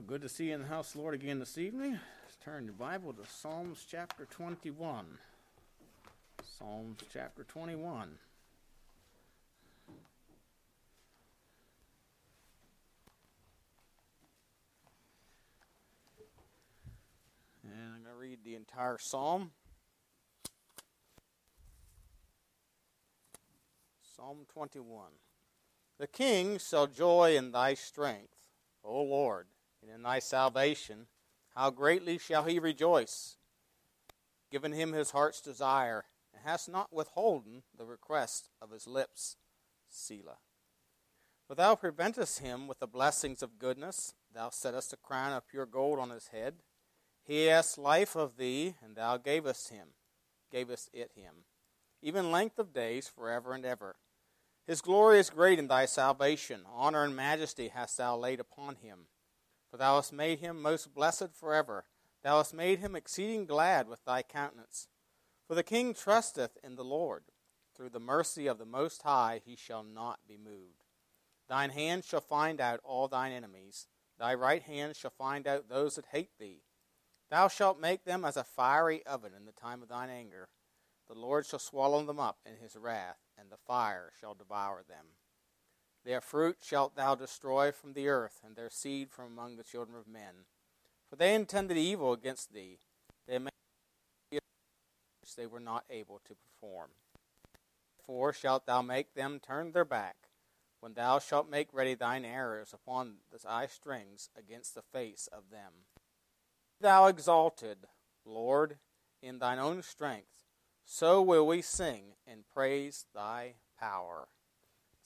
Well, good to see you in the house, Lord, again this evening. Let's turn your Bible to Psalms chapter 21. Psalms chapter 21. And I'm going to read the entire psalm. Psalm 21. The king shall joy in thy strength, O Lord and in thy salvation, how greatly shall he rejoice! Given him his heart's desire, and hast not withholden the request of his lips. Selah. For thou preventest him with the blessings of goodness, thou settest a crown of pure gold on his head. He asked life of thee, and thou gavest him, gavest it him, even length of days forever and ever. His glory is great in thy salvation, honor and majesty hast thou laid upon him. For thou hast made him most blessed forever. Thou hast made him exceeding glad with thy countenance. For the king trusteth in the Lord. Through the mercy of the Most High he shall not be moved. Thine hand shall find out all thine enemies. Thy right hand shall find out those that hate thee. Thou shalt make them as a fiery oven in the time of thine anger. The Lord shall swallow them up in his wrath, and the fire shall devour them. Their fruit shalt thou destroy from the earth, and their seed from among the children of men. For they intended evil against thee. They made which they were not able to perform. Therefore shalt thou make them turn their back, when thou shalt make ready thine arrows upon thy strings against the face of them. Thou exalted, Lord, in thine own strength, so will we sing and praise thy power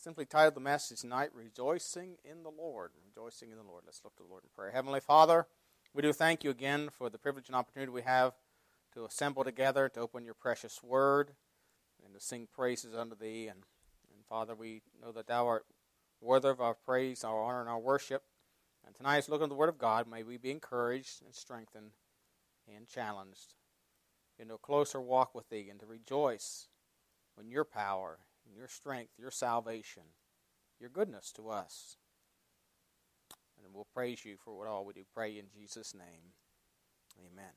simply titled the message tonight, Rejoicing in the Lord. Rejoicing in the Lord. Let's look to the Lord in prayer. Heavenly Father, we do thank you again for the privilege and opportunity we have to assemble together, to open your precious word, and to sing praises unto thee. And, and Father, we know that thou art worthy of our praise, our honor, and our worship. And tonight, as we look at the word of God, may we be encouraged and strengthened and challenged into a closer walk with thee and to rejoice in your power your strength, your salvation, your goodness to us. And we'll praise you for what all we do. Pray in Jesus' name. Amen.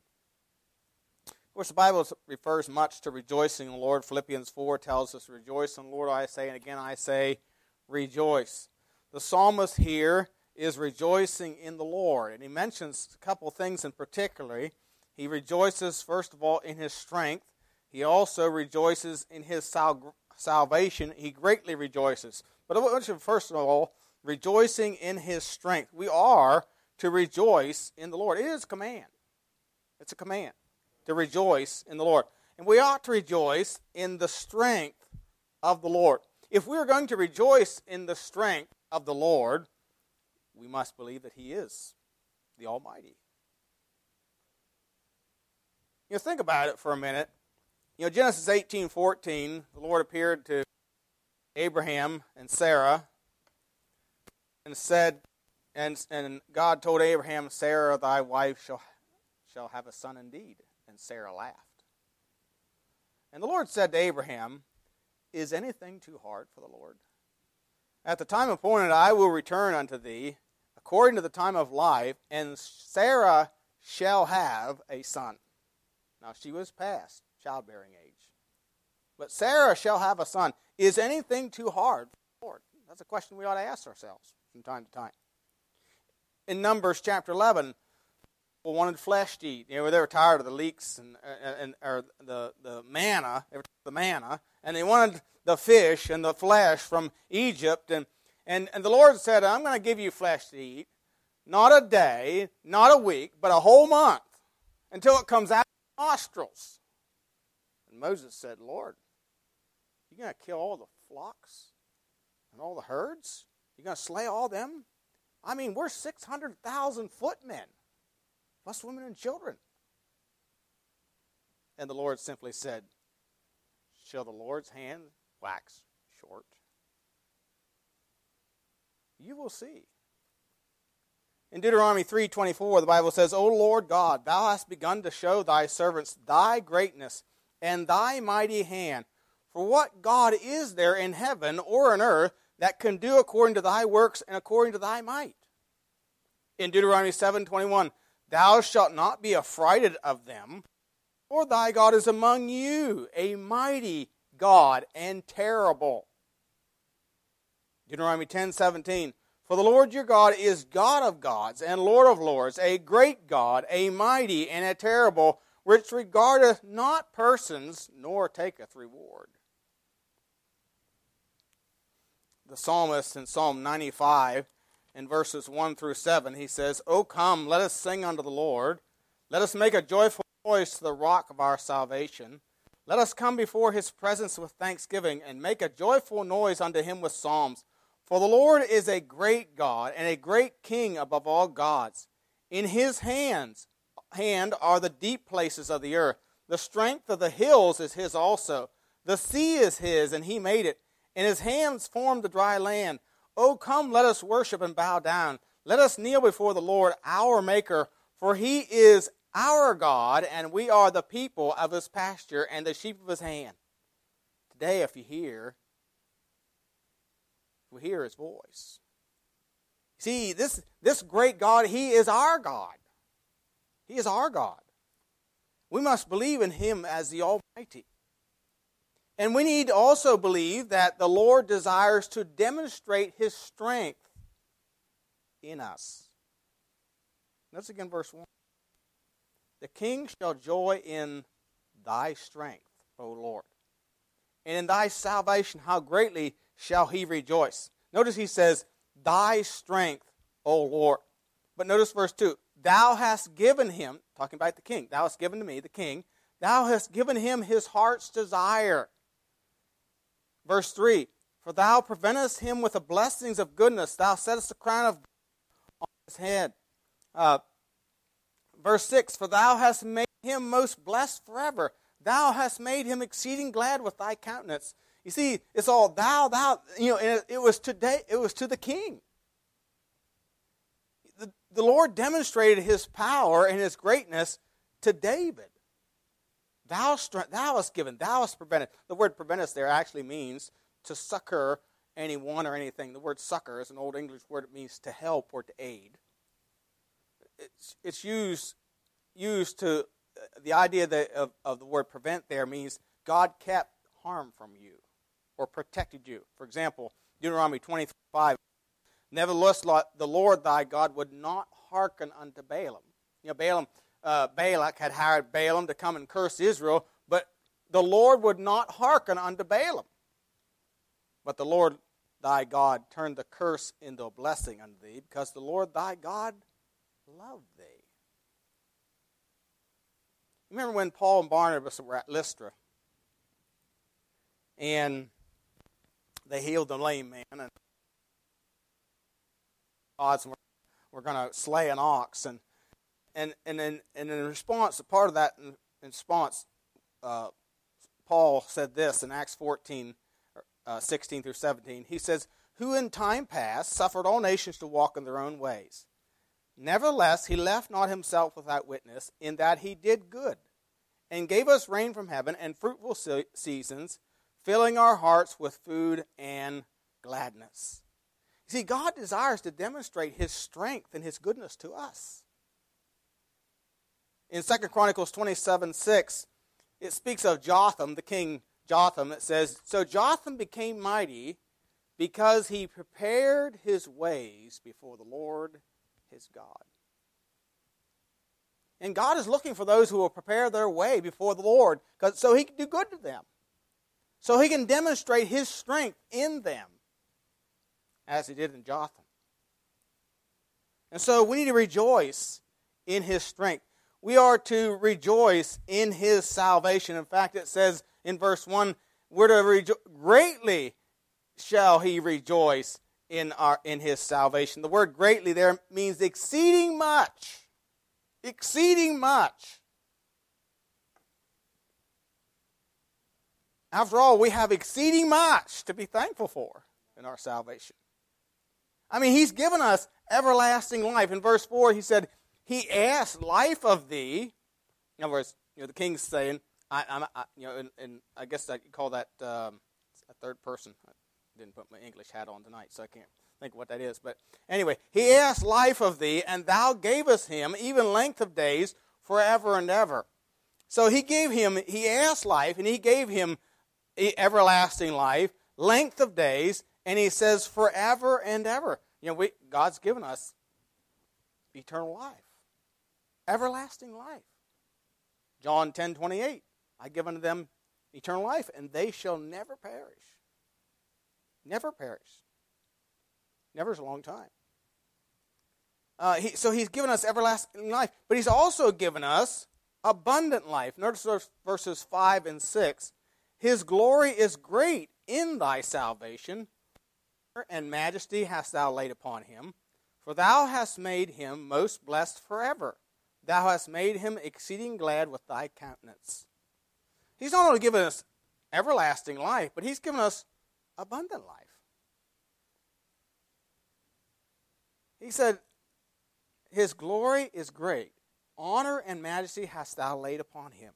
Of course, the Bible refers much to rejoicing in the Lord. Philippians 4 tells us, Rejoice in the Lord, I say, and again I say, Rejoice. The psalmist here is rejoicing in the Lord. And he mentions a couple things in particular. He rejoices, first of all, in his strength. He also rejoices in his sal- salvation, he greatly rejoices. But I want you, first of all, rejoicing in his strength. We are to rejoice in the Lord. It is a command. It's a command to rejoice in the Lord. And we ought to rejoice in the strength of the Lord. If we are going to rejoice in the strength of the Lord, we must believe that he is the Almighty. You know, think about it for a minute. You know, Genesis 18 14, the Lord appeared to Abraham and Sarah and said, and, and God told Abraham, Sarah, thy wife, shall, shall have a son indeed. And Sarah laughed. And the Lord said to Abraham, Is anything too hard for the Lord? At the time appointed, I will return unto thee according to the time of life, and Sarah shall have a son. Now she was past childbearing age. But Sarah shall have a son. Is anything too hard for the Lord? That's a question we ought to ask ourselves from time to time. In Numbers chapter 11, people wanted flesh to eat. You know, they were tired of the leeks and, uh, and or the, the manna, the manna, and they wanted the fish and the flesh from Egypt. And, and, and the Lord said, I'm going to give you flesh to eat, not a day, not a week, but a whole month until it comes out of your nostrils. Moses said, Lord, you're going to kill all the flocks and all the herds? You're going to slay all them? I mean, we're 600,000 footmen, plus women and children. And the Lord simply said, Shall the Lord's hand wax short? You will see. In Deuteronomy 3:24 the Bible says, "O Lord God, thou hast begun to show thy servants thy greatness and thy mighty hand. For what God is there in heaven or in earth that can do according to thy works and according to thy might? In Deuteronomy 7:21, "Thou shalt not be affrighted of them, for thy God is among you, a mighty God and terrible." Deuteronomy 10:17, "For the Lord your God is God of gods and Lord of lords, a great God, a mighty and a terrible, which regardeth not persons, nor taketh reward." The psalmist in Psalm 95 in verses 1 through 7, he says, O come, let us sing unto the Lord. Let us make a joyful noise to the rock of our salvation. Let us come before his presence with thanksgiving and make a joyful noise unto him with psalms. For the Lord is a great God and a great King above all gods. In his hands hand are the deep places of the earth. The strength of the hills is his also. The sea is his, and he made it. And his hands formed the dry land. Oh, come, let us worship and bow down. Let us kneel before the Lord, our Maker, for he is our God, and we are the people of his pasture and the sheep of his hand. Today, if you hear, we hear his voice. See, this, this great God, he is our God. He is our God. We must believe in him as the Almighty. And we need to also believe that the Lord desires to demonstrate his strength in us. Notice again verse 1. The king shall joy in thy strength, O Lord. And in thy salvation, how greatly shall he rejoice. Notice he says, Thy strength, O Lord. But notice verse 2 Thou hast given him, talking about the king, thou hast given to me, the king, thou hast given him his heart's desire. Verse 3 For thou preventest him with the blessings of goodness, thou settest the crown of on his head. Uh, verse 6 For thou hast made him most blessed forever. Thou hast made him exceeding glad with thy countenance. You see, it's all thou, thou, you know, it, it was today, it was to the king. The, Lord demonstrated his power and his greatness to David. Thou, thou hast given, thou hast prevented. The word prevent there actually means to succor anyone or anything. The word succor is an old English word. It means to help or to aid. It's, it's used, used to, uh, the idea that of, of the word prevent there means God kept harm from you or protected you. For example, Deuteronomy 25, Nevertheless, the Lord thy God would not hearken unto Balaam. You know, Balaam uh, Balak had hired Balaam to come and curse Israel, but the Lord would not hearken unto Balaam. But the Lord thy God turned the curse into a blessing unto thee, because the Lord thy God loved thee. Remember when Paul and Barnabas were at Lystra, and they healed the lame man, and odds were, were going to slay an ox, and and and in, and in response, a part of that in, in response, uh, Paul said this in Acts 14, uh, 16 through 17. He says, Who in time past suffered all nations to walk in their own ways. Nevertheless, he left not himself without witness, in that he did good, and gave us rain from heaven and fruitful se- seasons, filling our hearts with food and gladness. See, God desires to demonstrate his strength and his goodness to us in Second Chronicles 27 6, it speaks of Jotham, the king Jotham. It says, So Jotham became mighty because he prepared his ways before the Lord his God. And God is looking for those who will prepare their way before the Lord so he can do good to them. So he can demonstrate his strength in them as he did in Jotham. And so we need to rejoice in his strength we are to rejoice in his salvation. In fact, it says in verse 1, we're to rejo- greatly shall he rejoice in our in his salvation. The word greatly there means exceeding much. Exceeding much. After all, we have exceeding much to be thankful for in our salvation. I mean, he's given us everlasting life. In verse 4, he said, he asked life of thee. In other words, you know, the king's saying, I, I'm, I, you know, and, and, I guess I could call that um, a third person. I didn't put my English hat on tonight, so I can't. think what that is. But anyway, he asked life of thee, and thou gavest him even length of days forever and ever. So he gave him, he asked life, and he gave him everlasting life, length of days, and he says forever and ever. You know, we, God's given us eternal life, everlasting life. John 10 28, I give unto them eternal life, and they shall never perish. Never perish. Never is a long time. Uh, he, so he's given us everlasting life, but he's also given us abundant life. Notice verses 5 and 6. His glory is great in thy salvation, and majesty hast thou laid upon him. For thou hast made him most blessed forever. Thou hast made him exceeding glad with thy countenance. He's not only given us everlasting life, but he's given us abundant life. He said, His glory is great. Honor and majesty hast thou laid upon him.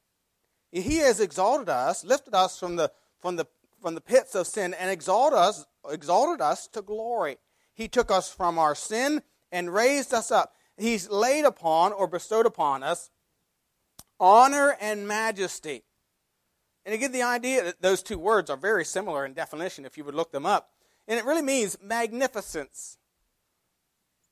He has exalted us, lifted us from the, from the, from the pits of sin, and exalted us, exalted us to glory. He took us from our sin and raised us up. He's laid upon or bestowed upon us honor and majesty. And get the idea that those two words are very similar in definition if you would look them up. And it really means magnificence,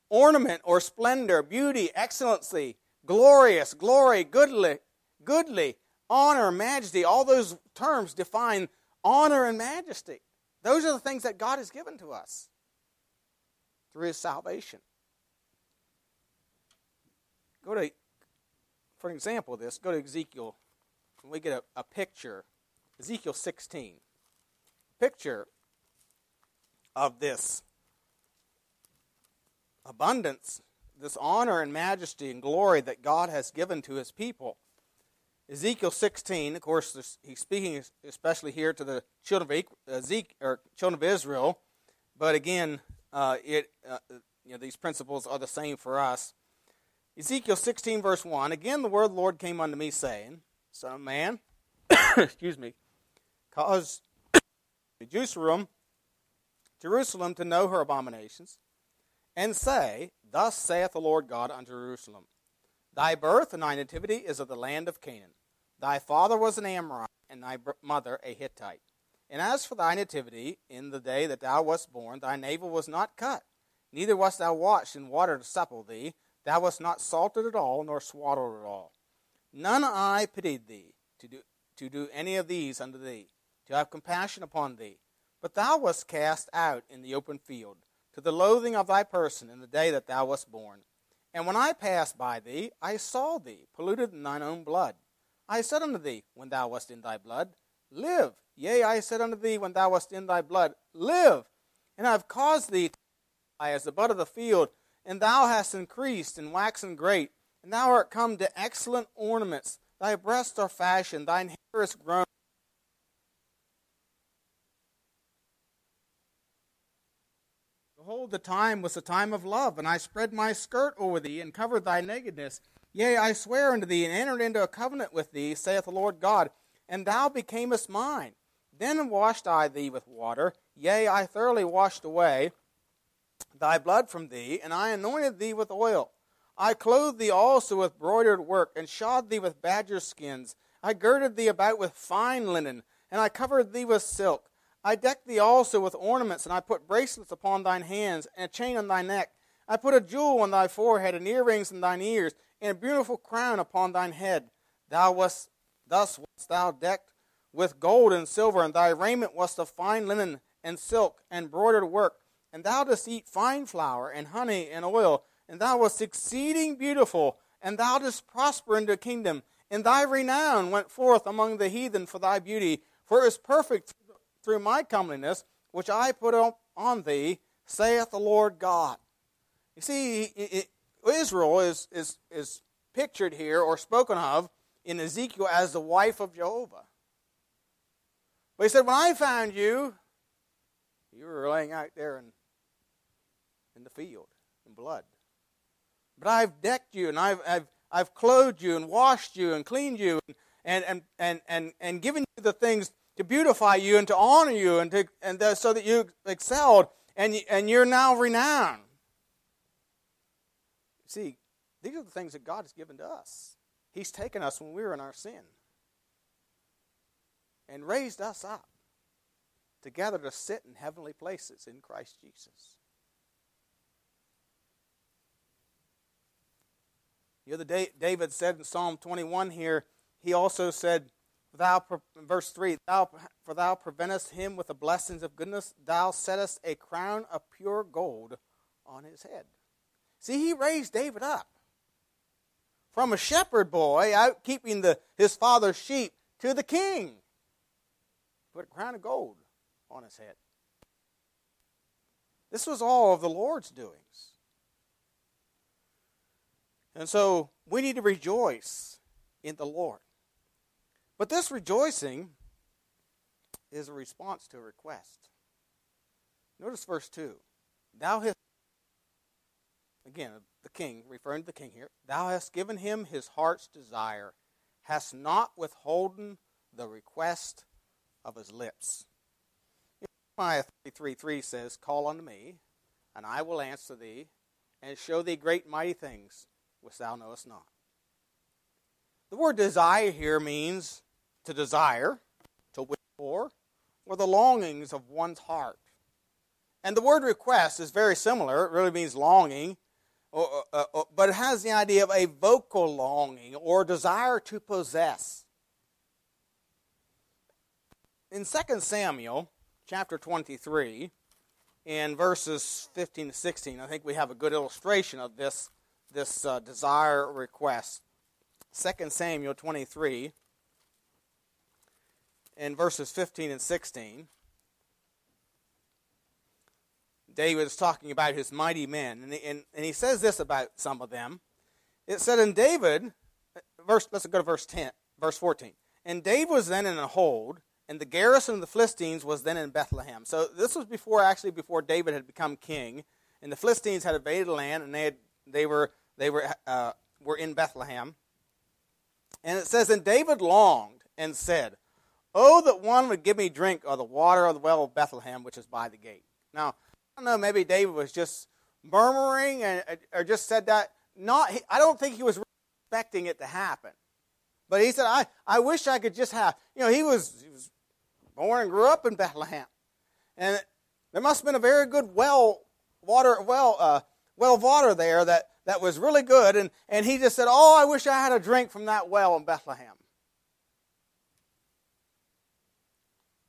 ornament or splendor, beauty, excellency, glorious, glory, goodly, goodly, honor, majesty. All those terms define honor and majesty. Those are the things that God has given to us through his salvation. Go to, for an example of this, go to Ezekiel And we get a, a picture, Ezekiel 16, picture of this abundance, this honor and majesty and glory that God has given to his people. Ezekiel 16, of course, he's speaking especially here to the children of, Ezekiel, or children of Israel, but again, uh, it, uh, you know, these principles are the same for us. Ezekiel 16, verse 1 Again, the word of the Lord came unto me, saying, Son of man, excuse me, cause Jerusalem, Jerusalem to know her abominations, and say, Thus saith the Lord God unto Jerusalem, Thy birth and thy nativity is of the land of Canaan. Thy father was an Amorite, and thy mother a Hittite. And as for thy nativity, in the day that thou wast born, thy navel was not cut, neither wast thou washed in water to supple thee. Thou wast not salted at all, nor swaddled at all. None I pitied thee to do, to do any of these unto thee, to have compassion upon thee. But thou wast cast out in the open field, to the loathing of thy person in the day that thou wast born. And when I passed by thee, I saw thee, polluted in thine own blood. I said unto thee, when thou wast in thy blood, Live. Yea, I said unto thee, when thou wast in thy blood, Live. And I have caused thee to lie as the bud of the field, and thou hast increased and waxen great, and thou art come to excellent ornaments. Thy breasts are fashioned, thine hair is grown. Behold, the time was the time of love, and I spread my skirt over thee, and covered thy nakedness. Yea, I swear unto thee, and entered into a covenant with thee, saith the Lord God, and thou becamest mine. Then washed I thee with water, yea, I thoroughly washed away thy blood from thee, and I anointed thee with oil. I clothed thee also with broidered work, and shod thee with badger skins. I girded thee about with fine linen, and I covered thee with silk. I decked thee also with ornaments, and I put bracelets upon thine hands, and a chain on thy neck. I put a jewel on thy forehead, and earrings in thine ears, and a beautiful crown upon thine head. Thou wast thus wast thou decked with gold and silver, and thy raiment was of fine linen and silk and broidered work. And thou didst eat fine flour and honey and oil and thou wast exceeding beautiful, and thou didst prosper in the kingdom. And thy renown went forth among the heathen for thy beauty, for it was perfect through my comeliness, which I put on thee, saith the Lord God. You see, it, Israel is, is, is pictured here or spoken of in Ezekiel as the wife of Jehovah. But he said, When I found you, you were laying out there in, in the field in blood. But I've decked you and I've, I've, I've clothed you and washed you and cleaned you and, and, and, and, and given you the things to beautify you and to honor you and, to, and the, so that you excelled. and, and you're now renowned. See, these are the things that God has given to us. He's taken us when we were in our sin and raised us up together to sit in heavenly places in Christ Jesus. The other day, David said in Psalm 21 here, he also said, Thou, verse 3, thou, For thou preventest him with the blessings of goodness, thou settest a crown of pure gold on his head. See, he raised David up from a shepherd boy out keeping the, his father's sheep to the king. Put a crown of gold on his head. This was all of the Lord's doings. And so we need to rejoice in the Lord. But this rejoicing is a response to a request. Notice verse 2. Thou hast, again, the king, referring to the king here, thou hast given him his heart's desire, hast not withholden the request of his lips. Jeremiah 33 3 says, Call unto me, and I will answer thee, and show thee great mighty things which thou knowest not. The word desire here means to desire, to wish for, or the longings of one's heart. And the word request is very similar. It really means longing, or, uh, but it has the idea of a vocal longing or desire to possess. In 2 Samuel chapter 23, in verses 15 to 16, I think we have a good illustration of this, this uh, desire request. 2 Samuel 23, in verses 15 and 16. David is talking about his mighty men, and, and, and he says this about some of them. It said in David, verse, let's go to verse 10, verse 14. And David was then in a hold, and the garrison of the Philistines was then in Bethlehem. So this was before, actually, before David had become king, and the Philistines had invaded the land, and they had, they were they were uh, were in Bethlehem. And it says, and David longed and said, "Oh, that one would give me drink of the water of the well of Bethlehem, which is by the gate." Now don't know, maybe David was just murmuring and, or just said that. Not, I don't think he was expecting it to happen. But he said, I, I wish I could just have, you know, he was, he was born and grew up in Bethlehem. And there must have been a very good well water, well, uh, well water there that, that was really good. And, and he just said, Oh, I wish I had a drink from that well in Bethlehem.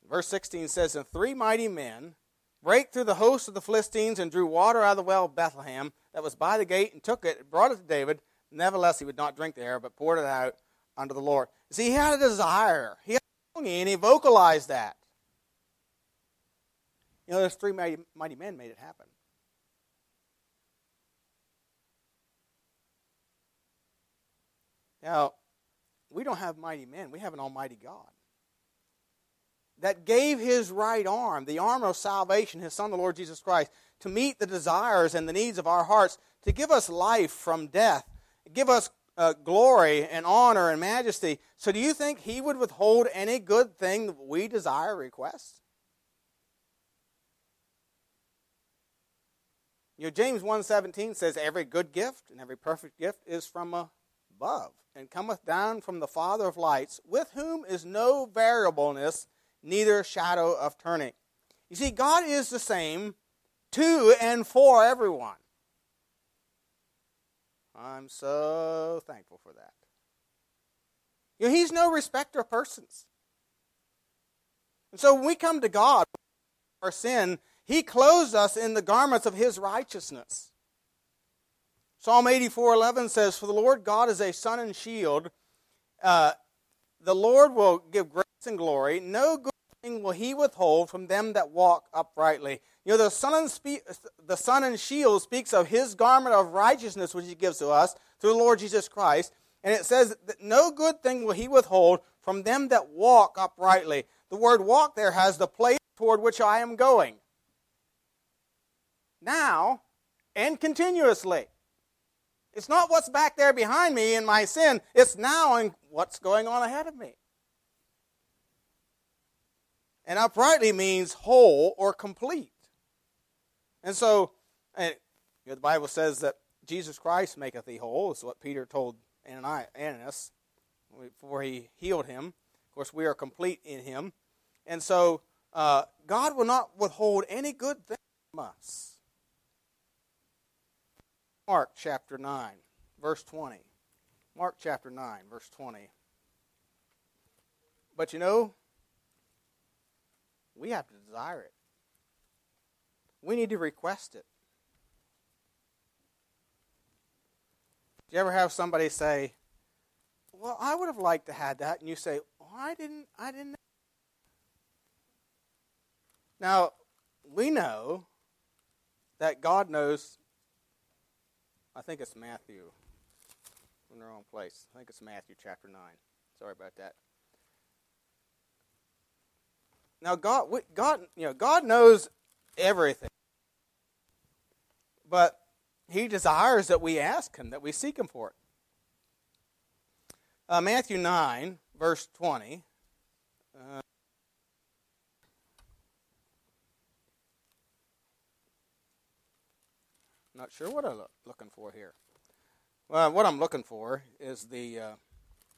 Verse 16 says, And three mighty men break through the host of the Philistines and drew water out of the well of Bethlehem that was by the gate and took it, and brought it to David. Nevertheless, he would not drink the there, but poured it out unto the Lord. See, he had a desire. He had a longing, and he vocalized that. You know, those three mighty, mighty men made it happen. Now, we don't have mighty men. We have an almighty God that gave his right arm, the arm of salvation, his son, the Lord Jesus Christ, to meet the desires and the needs of our hearts, to give us life from death, give us uh, glory and honor and majesty. So, do you think he would withhold any good thing that we desire, request? You know, James 1.17 says, Every good gift and every perfect gift is from above, and cometh down from the Father of lights, with whom is no variableness neither shadow of turning. You see, God is the same to and for everyone. I'm so thankful for that. You know, He's no respecter of persons. And so when we come to God, our sin, He clothes us in the garments of His righteousness. Psalm 84:11 says, "For the Lord God is a sun and shield. Uh, the Lord will give grace and glory. No good thing will he withhold from them that walk uprightly. You know, the sun and, spe- the sun and shield speaks of his garment of righteousness, which he gives to us through the Lord Jesus Christ. And it says that no good thing will he withhold from them that walk uprightly. The word walk there has the place toward which I am going. Now and continuously. It's not what's back there behind me in my sin, it's now and what's going on ahead of me. And uprightly means whole or complete. And so, and, you know, the Bible says that Jesus Christ maketh thee whole, is what Peter told Ananias before he healed him. Of course, we are complete in him. And so, uh, God will not withhold any good thing from us. Mark chapter 9, verse 20. Mark chapter 9, verse 20. But you know, we have to desire it. We need to request it. Do you ever have somebody say, "Well, I would have liked to have that," and you say, "Well, I didn't. I didn't." Now, we know that God knows. I think it's Matthew. in the wrong place. I think it's Matthew chapter nine. Sorry about that. Now, God, God, you know, God knows everything, but He desires that we ask Him, that we seek Him for it. Uh, Matthew nine, verse twenty. Uh, not sure what I'm looking for here. Well, what I'm looking for is the uh,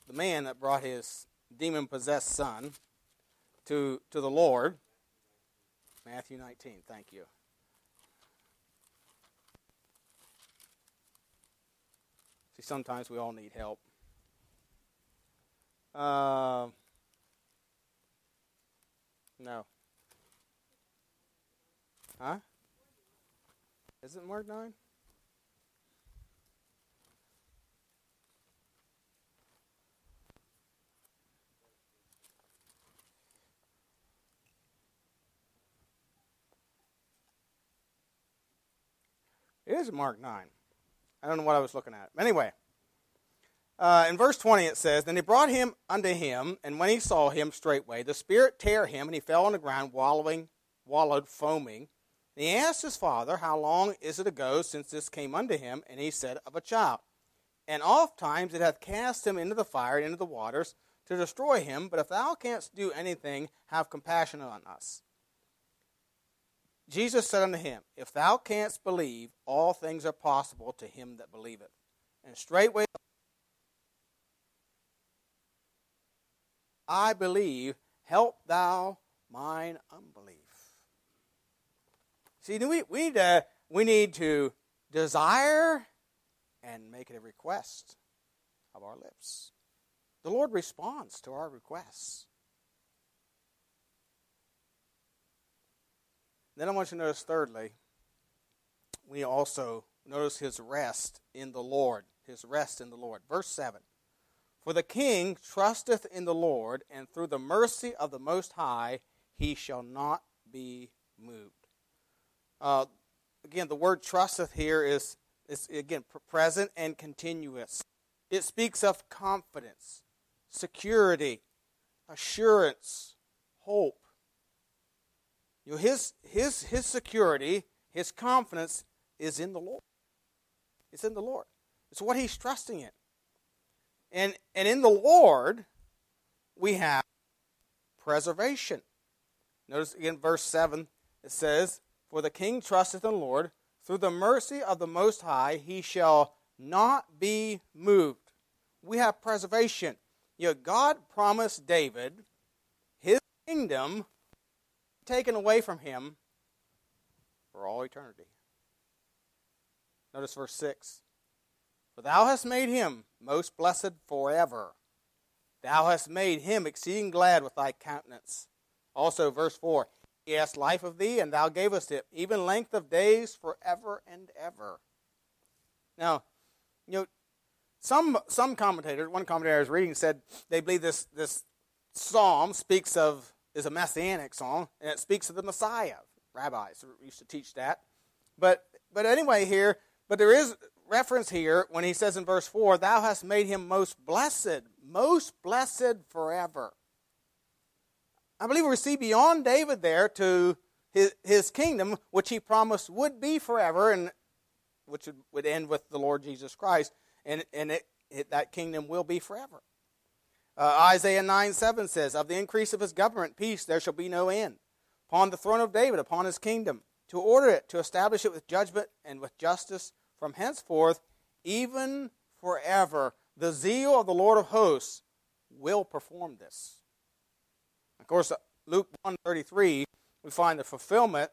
the man that brought his demon possessed son to, to the Lord. Matthew 19, thank you. See, sometimes we all need help. Uh, no. Huh? Is it Mark 9? It is Mark 9. I don't know what I was looking at. Anyway, uh, in verse 20 it says, Then they brought him unto him, and when he saw him straightway, the spirit tear him, and he fell on the ground, wallowing, wallowed, foaming. And he asked his father, How long is it ago since this came unto him? And he said, Of a child. And oft times it hath cast him into the fire and into the waters to destroy him. But if thou canst do anything, have compassion on us. Jesus said unto him, If thou canst believe, all things are possible to him that believeth. And straightway I believe, help thou mine unbelief. See, we, we, need to, we need to desire and make it a request of our lips. The Lord responds to our requests. Then I want you to notice, thirdly, we also notice his rest in the Lord. His rest in the Lord. Verse 7 For the king trusteth in the Lord, and through the mercy of the Most High he shall not be moved. Uh, again, the word trusteth here is, is again, present and continuous. It speaks of confidence, security, assurance, hope. You know, his, his, his security, his confidence is in the Lord. It's in the Lord. It's what he's trusting in. And, and in the Lord, we have preservation. Notice again, verse 7, it says, For the king trusteth in the Lord, through the mercy of the Most High, he shall not be moved. We have preservation. You know, God promised David his kingdom taken away from him for all eternity. Notice verse 6. For thou hast made him most blessed forever. Thou hast made him exceeding glad with thy countenance. Also, verse 4 He asked life of thee, and thou gavest it, even length of days forever and ever. Now, you know, some some commentators, one commentator I was reading said they believe this this psalm speaks of is a messianic song, and it speaks of the Messiah. Rabbis used to teach that. But, but anyway, here, but there is reference here when he says in verse 4, Thou hast made him most blessed, most blessed forever. I believe we see beyond David there to his, his kingdom, which he promised would be forever, and which would end with the Lord Jesus Christ, and, and it, it, that kingdom will be forever. Uh, Isaiah 9 7 says, Of the increase of his government, peace there shall be no end. Upon the throne of David, upon his kingdom, to order it, to establish it with judgment and with justice from henceforth, even forever. The zeal of the Lord of hosts will perform this. Of course, Luke 133, we find the fulfillment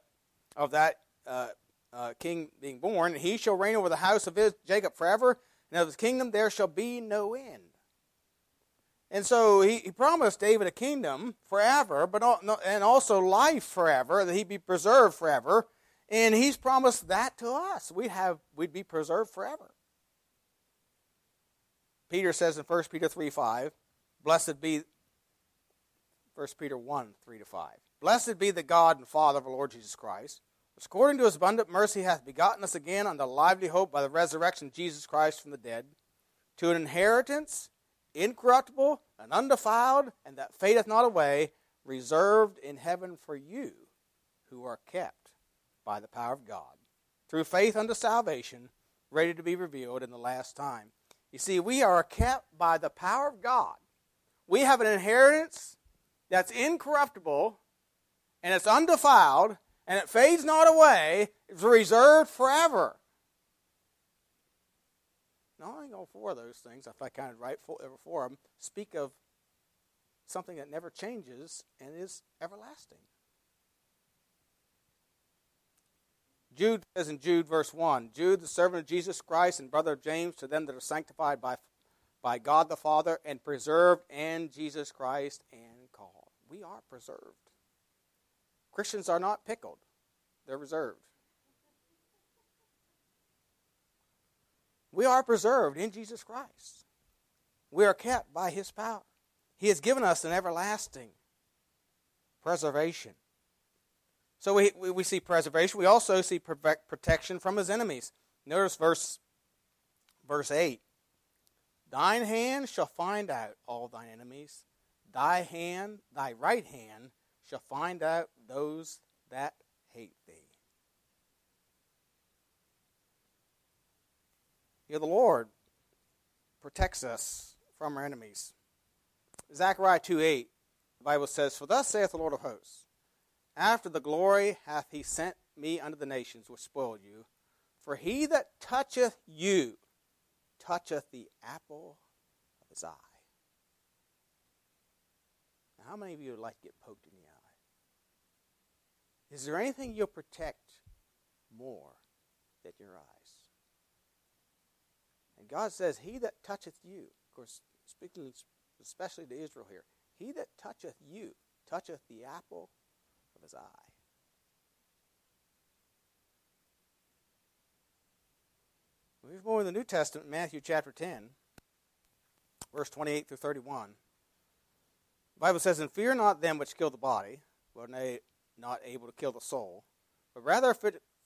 of that uh, uh, king being born. He shall reign over the house of his, Jacob forever, and of his kingdom there shall be no end. And so he, he promised David a kingdom forever, but and also life forever, that he'd be preserved forever. And he's promised that to us. We'd have we'd be preserved forever. Peter says in 1 Peter 3 5, Blessed be 1 Peter 1 3 to 5. Blessed be the God and Father of our Lord Jesus Christ, which according to his abundant mercy hath begotten us again unto lively hope by the resurrection of Jesus Christ from the dead, to an inheritance incorruptible and undefiled, and that fadeth not away, reserved in heaven for you, who are kept by the power of God, through faith unto salvation, ready to be revealed in the last time. You see, we are kept by the power of God. We have an inheritance that's incorruptible, and it's undefiled, and it fades not away. It's reserved forever. Not only all four of those things, if I kind of write for them, speak of something that never changes and is everlasting. Jude says in Jude, verse 1 Jude, the servant of Jesus Christ and brother of James, to them that are sanctified by, by God the Father and preserved in Jesus Christ and called. We are preserved. Christians are not pickled, they're reserved. We are preserved in Jesus Christ. We are kept by His power. He has given us an everlasting preservation. So we, we, see preservation. We also see protection from His enemies. Notice verse, verse 8 Thine hand shall find out all thine enemies, thy hand, thy right hand shall find out those that hate thee. The Lord protects us from our enemies. Zechariah 2 8, the Bible says, For thus saith the Lord of hosts, After the glory hath he sent me unto the nations which spoiled you. For he that toucheth you toucheth the apple of his eye. Now, how many of you would like to get poked in the eye? Is there anything you'll protect more than your eye? And God says, He that toucheth you, of course, speaking especially to Israel here, he that toucheth you toucheth the apple of his eye. We've more in the New Testament, Matthew chapter 10, verse 28 through 31. The Bible says, And fear not them which kill the body, but they not able to kill the soul, but rather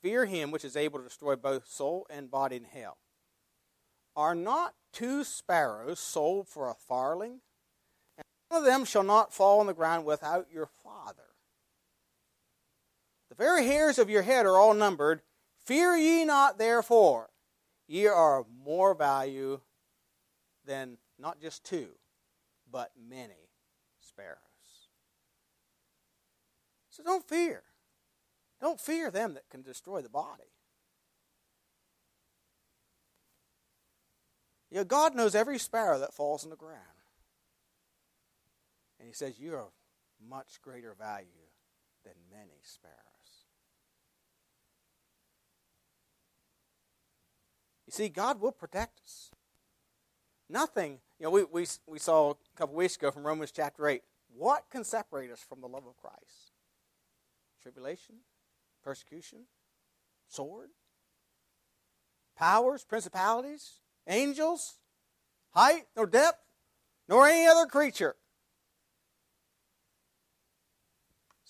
fear him which is able to destroy both soul and body in hell. Are not two sparrows sold for a farthing? And one of them shall not fall on the ground without your Father. The very hairs of your head are all numbered. Fear ye not, therefore. Ye are of more value than not just two, but many sparrows. So don't fear. Don't fear them that can destroy the body. You know, God knows every sparrow that falls on the ground. And He says, You're of much greater value than many sparrows. You see, God will protect us. Nothing, you know, we, we, we saw a couple weeks ago from Romans chapter 8. What can separate us from the love of Christ? Tribulation? Persecution? Sword? Powers? Principalities? Angels, height, nor depth, nor any other creature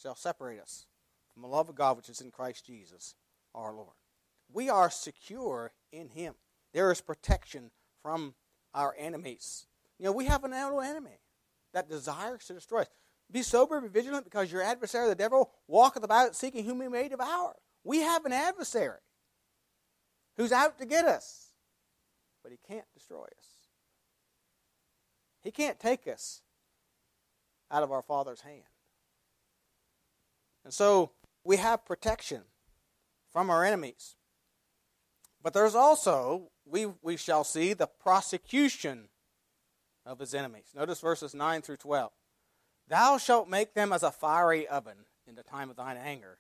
shall separate us from the love of God which is in Christ Jesus our Lord. We are secure in Him. There is protection from our enemies. You know, we have an enemy that desires to destroy us. Be sober, be vigilant, because your adversary, the devil, walketh about seeking whom he may devour. We have an adversary who's out to get us but he can't destroy us. He can't take us out of our Father's hand. And so we have protection. from our enemies. But there's also, we, we shall see the prosecution of his enemies. Notice verses 9 through 12. Thou shalt make them as a fiery oven in the time of thine anger.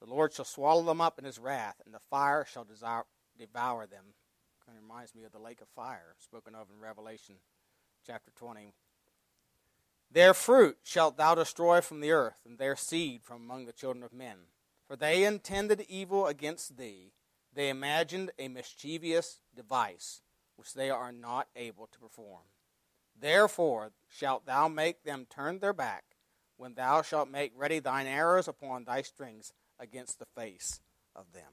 The Lord shall swallow them up in his wrath, and the fire shall devour them. Kind of reminds me of the lake of fire spoken of in Revelation chapter 20. Their fruit shalt thou destroy from the earth, and their seed from among the children of men. For they intended evil against thee. They imagined a mischievous device, which they are not able to perform. Therefore shalt thou make them turn their back, when thou shalt make ready thine arrows upon thy strings against the face of them.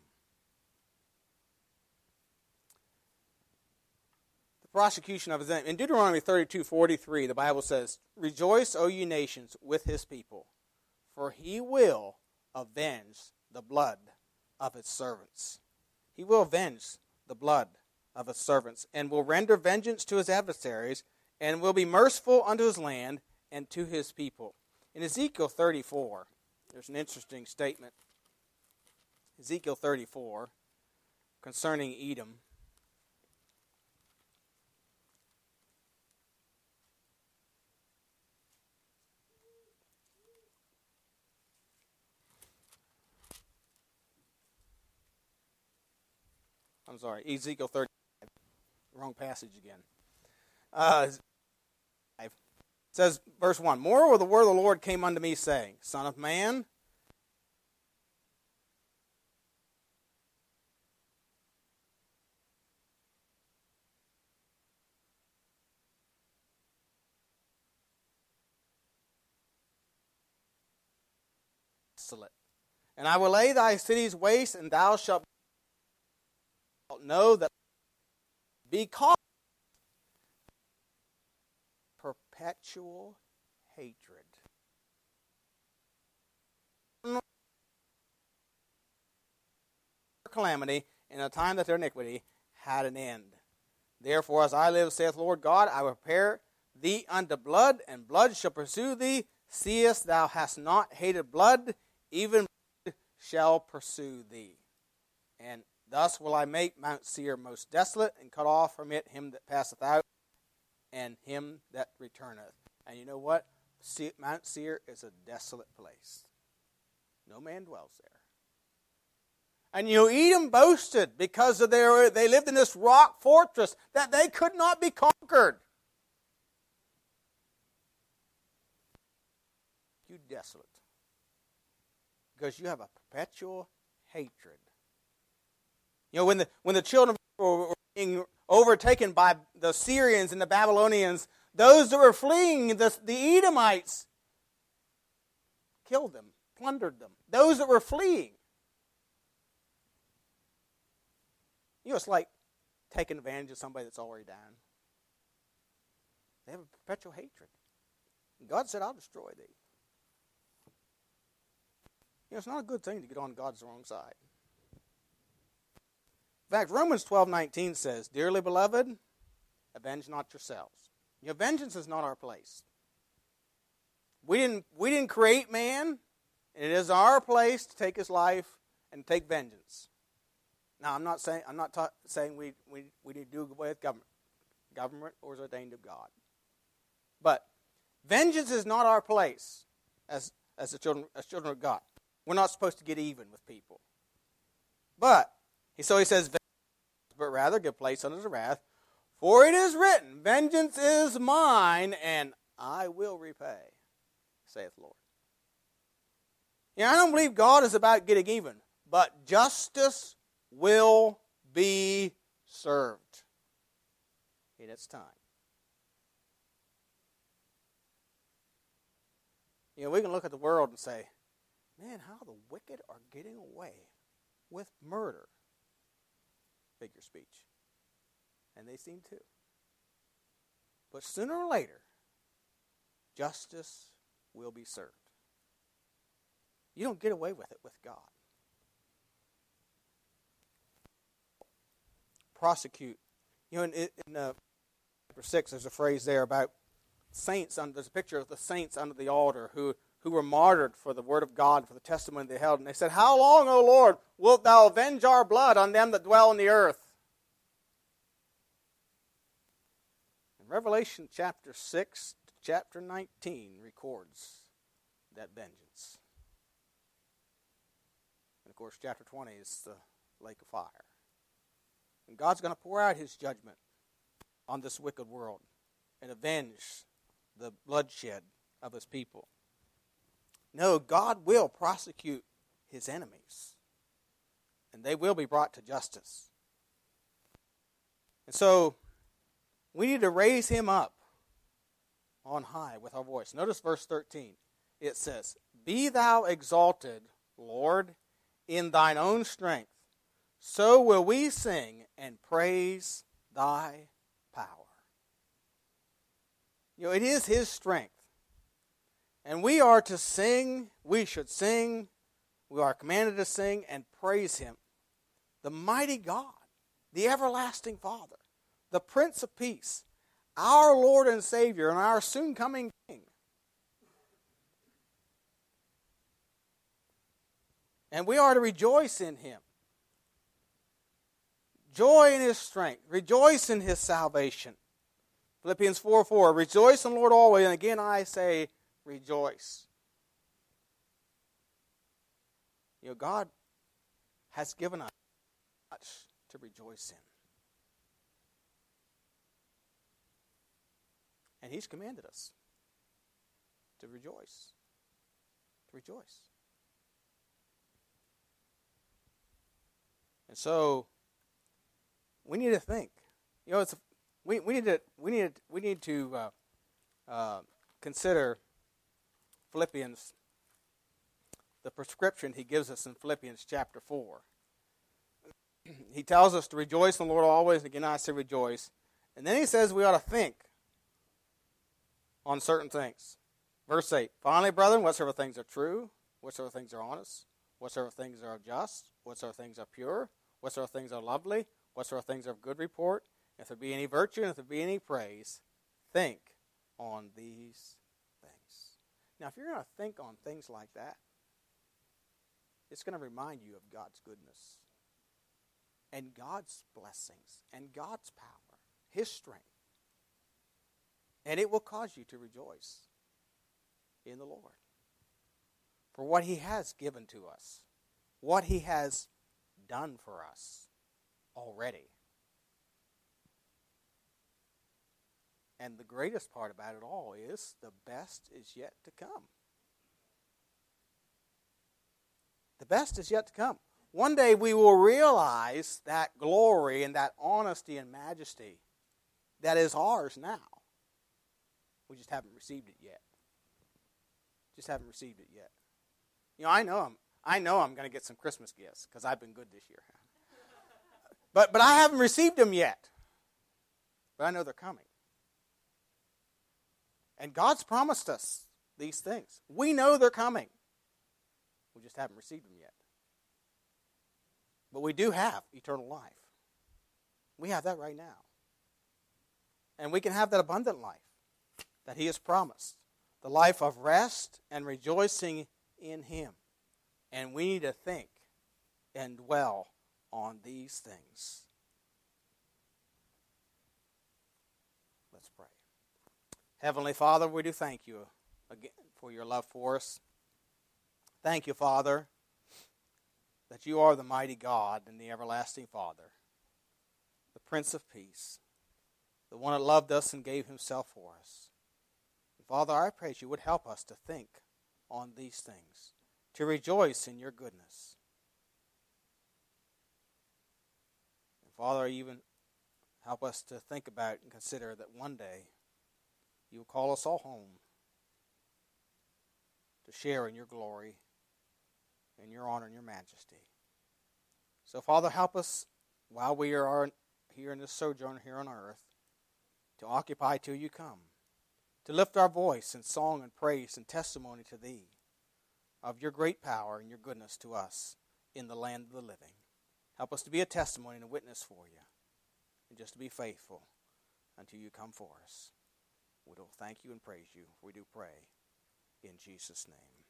Prosecution of his enemy. In Deuteronomy 32 43, the Bible says, Rejoice, O you nations, with his people, for he will avenge the blood of his servants. He will avenge the blood of his servants, and will render vengeance to his adversaries, and will be merciful unto his land and to his people. In Ezekiel 34, there's an interesting statement. Ezekiel 34 concerning Edom. I'm sorry, Ezekiel 35. Wrong passage again. Uh, it says, verse 1 Moreover, the word of the Lord came unto me, saying, Son of man, And I will lay thy cities waste, and thou shalt know that because perpetual hatred. Calamity in a time that their iniquity had an end. Therefore, as I live, saith Lord God, I will prepare thee unto blood, and blood shall pursue thee. Seest thou hast not hated blood, even blood shall pursue thee. And Thus will I make Mount Seir most desolate, and cut off from it him that passeth out, and him that returneth. And you know what? Mount Seir is a desolate place. No man dwells there. And you know, Edom boasted because of their, they lived in this rock fortress that they could not be conquered. You desolate. Because you have a perpetual hatred you know, when the, when the children were being overtaken by the Syrians and the Babylonians, those that were fleeing, the, the Edomites, killed them, plundered them. Those that were fleeing. You know, it's like taking advantage of somebody that's already down. They have a perpetual hatred. And God said, I'll destroy thee. You know, it's not a good thing to get on God's wrong side. In fact, Romans 12 19 says, Dearly beloved, avenge not yourselves. Your vengeance is not our place. We didn't, we didn't create man. And it is our place to take his life and take vengeance. Now, I'm not saying I'm not ta- saying we, we, we need to do away with government. Government or is ordained of God. But vengeance is not our place as as the children as children of God. We're not supposed to get even with people. But so he says but rather give place unto the wrath. For it is written, Vengeance is mine, and I will repay, saith the Lord. Yeah, I don't believe God is about getting even, but justice will be served in its time. You know, we can look at the world and say, man, how the wicked are getting away with murder figure speech. And they seem to. But sooner or later, justice will be served. You don't get away with it with God. Prosecute. You know, in, in uh, chapter 6, there's a phrase there about saints, under, there's a picture of the saints under the altar who, who were martyred for the word of God, for the testimony they held. And they said, How long, O Lord, wilt thou avenge our blood on them that dwell in the earth? And Revelation chapter 6 to chapter 19 records that vengeance. And of course, chapter 20 is the lake of fire. And God's going to pour out his judgment on this wicked world and avenge the bloodshed of his people. No, God will prosecute his enemies, and they will be brought to justice. And so, we need to raise him up on high with our voice. Notice verse 13. It says, Be thou exalted, Lord, in thine own strength. So will we sing and praise thy power. You know, it is his strength. And we are to sing, we should sing, we are commanded to sing and praise him. The mighty God, the everlasting Father, the Prince of Peace, our Lord and Savior, and our soon coming King. And we are to rejoice in him. Joy in his strength. Rejoice in his salvation. Philippians 4 4. Rejoice in the Lord always. And again I say, rejoice. You know, God has given us much to rejoice in. And He's commanded us to rejoice. To rejoice. And so we need to think. You know, it's we, we need to we need we need to uh, uh, consider Philippians the prescription he gives us in Philippians chapter four. he tells us to rejoice in the Lord always, and again I say rejoice. And then he says we ought to think on certain things. Verse 8 Finally, brethren, whatsoever things are true, whatsoever things are honest, whatsoever things are just, whatsoever things are pure, whatsoever things are lovely, whatsoever things are of good report, if there be any virtue and if there be any praise, think on these. Now, if you're going to think on things like that, it's going to remind you of God's goodness and God's blessings and God's power, His strength. And it will cause you to rejoice in the Lord for what He has given to us, what He has done for us already. And the greatest part about it all is the best is yet to come. The best is yet to come. One day we will realize that glory and that honesty and majesty that is ours now. We just haven't received it yet. Just haven't received it yet. You know, I know I'm I know I'm going to get some Christmas gifts because I've been good this year. but but I haven't received them yet. But I know they're coming. And God's promised us these things. We know they're coming. We just haven't received them yet. But we do have eternal life. We have that right now. And we can have that abundant life that He has promised the life of rest and rejoicing in Him. And we need to think and dwell on these things. Heavenly Father, we do thank you again for your love for us. Thank you, Father, that you are the mighty God and the everlasting Father, the Prince of Peace, the one that loved us and gave himself for us. And Father, I pray you would help us to think on these things, to rejoice in your goodness. And Father, even help us to think about and consider that one day you will call us all home to share in your glory and your honor and your majesty. So, Father, help us while we are here in this sojourn here on earth to occupy till you come, to lift our voice in song and praise and testimony to Thee of your great power and your goodness to us in the land of the living. Help us to be a testimony and a witness for you, and just to be faithful until you come for us. We will thank you and praise you. We do pray. in Jesus' name.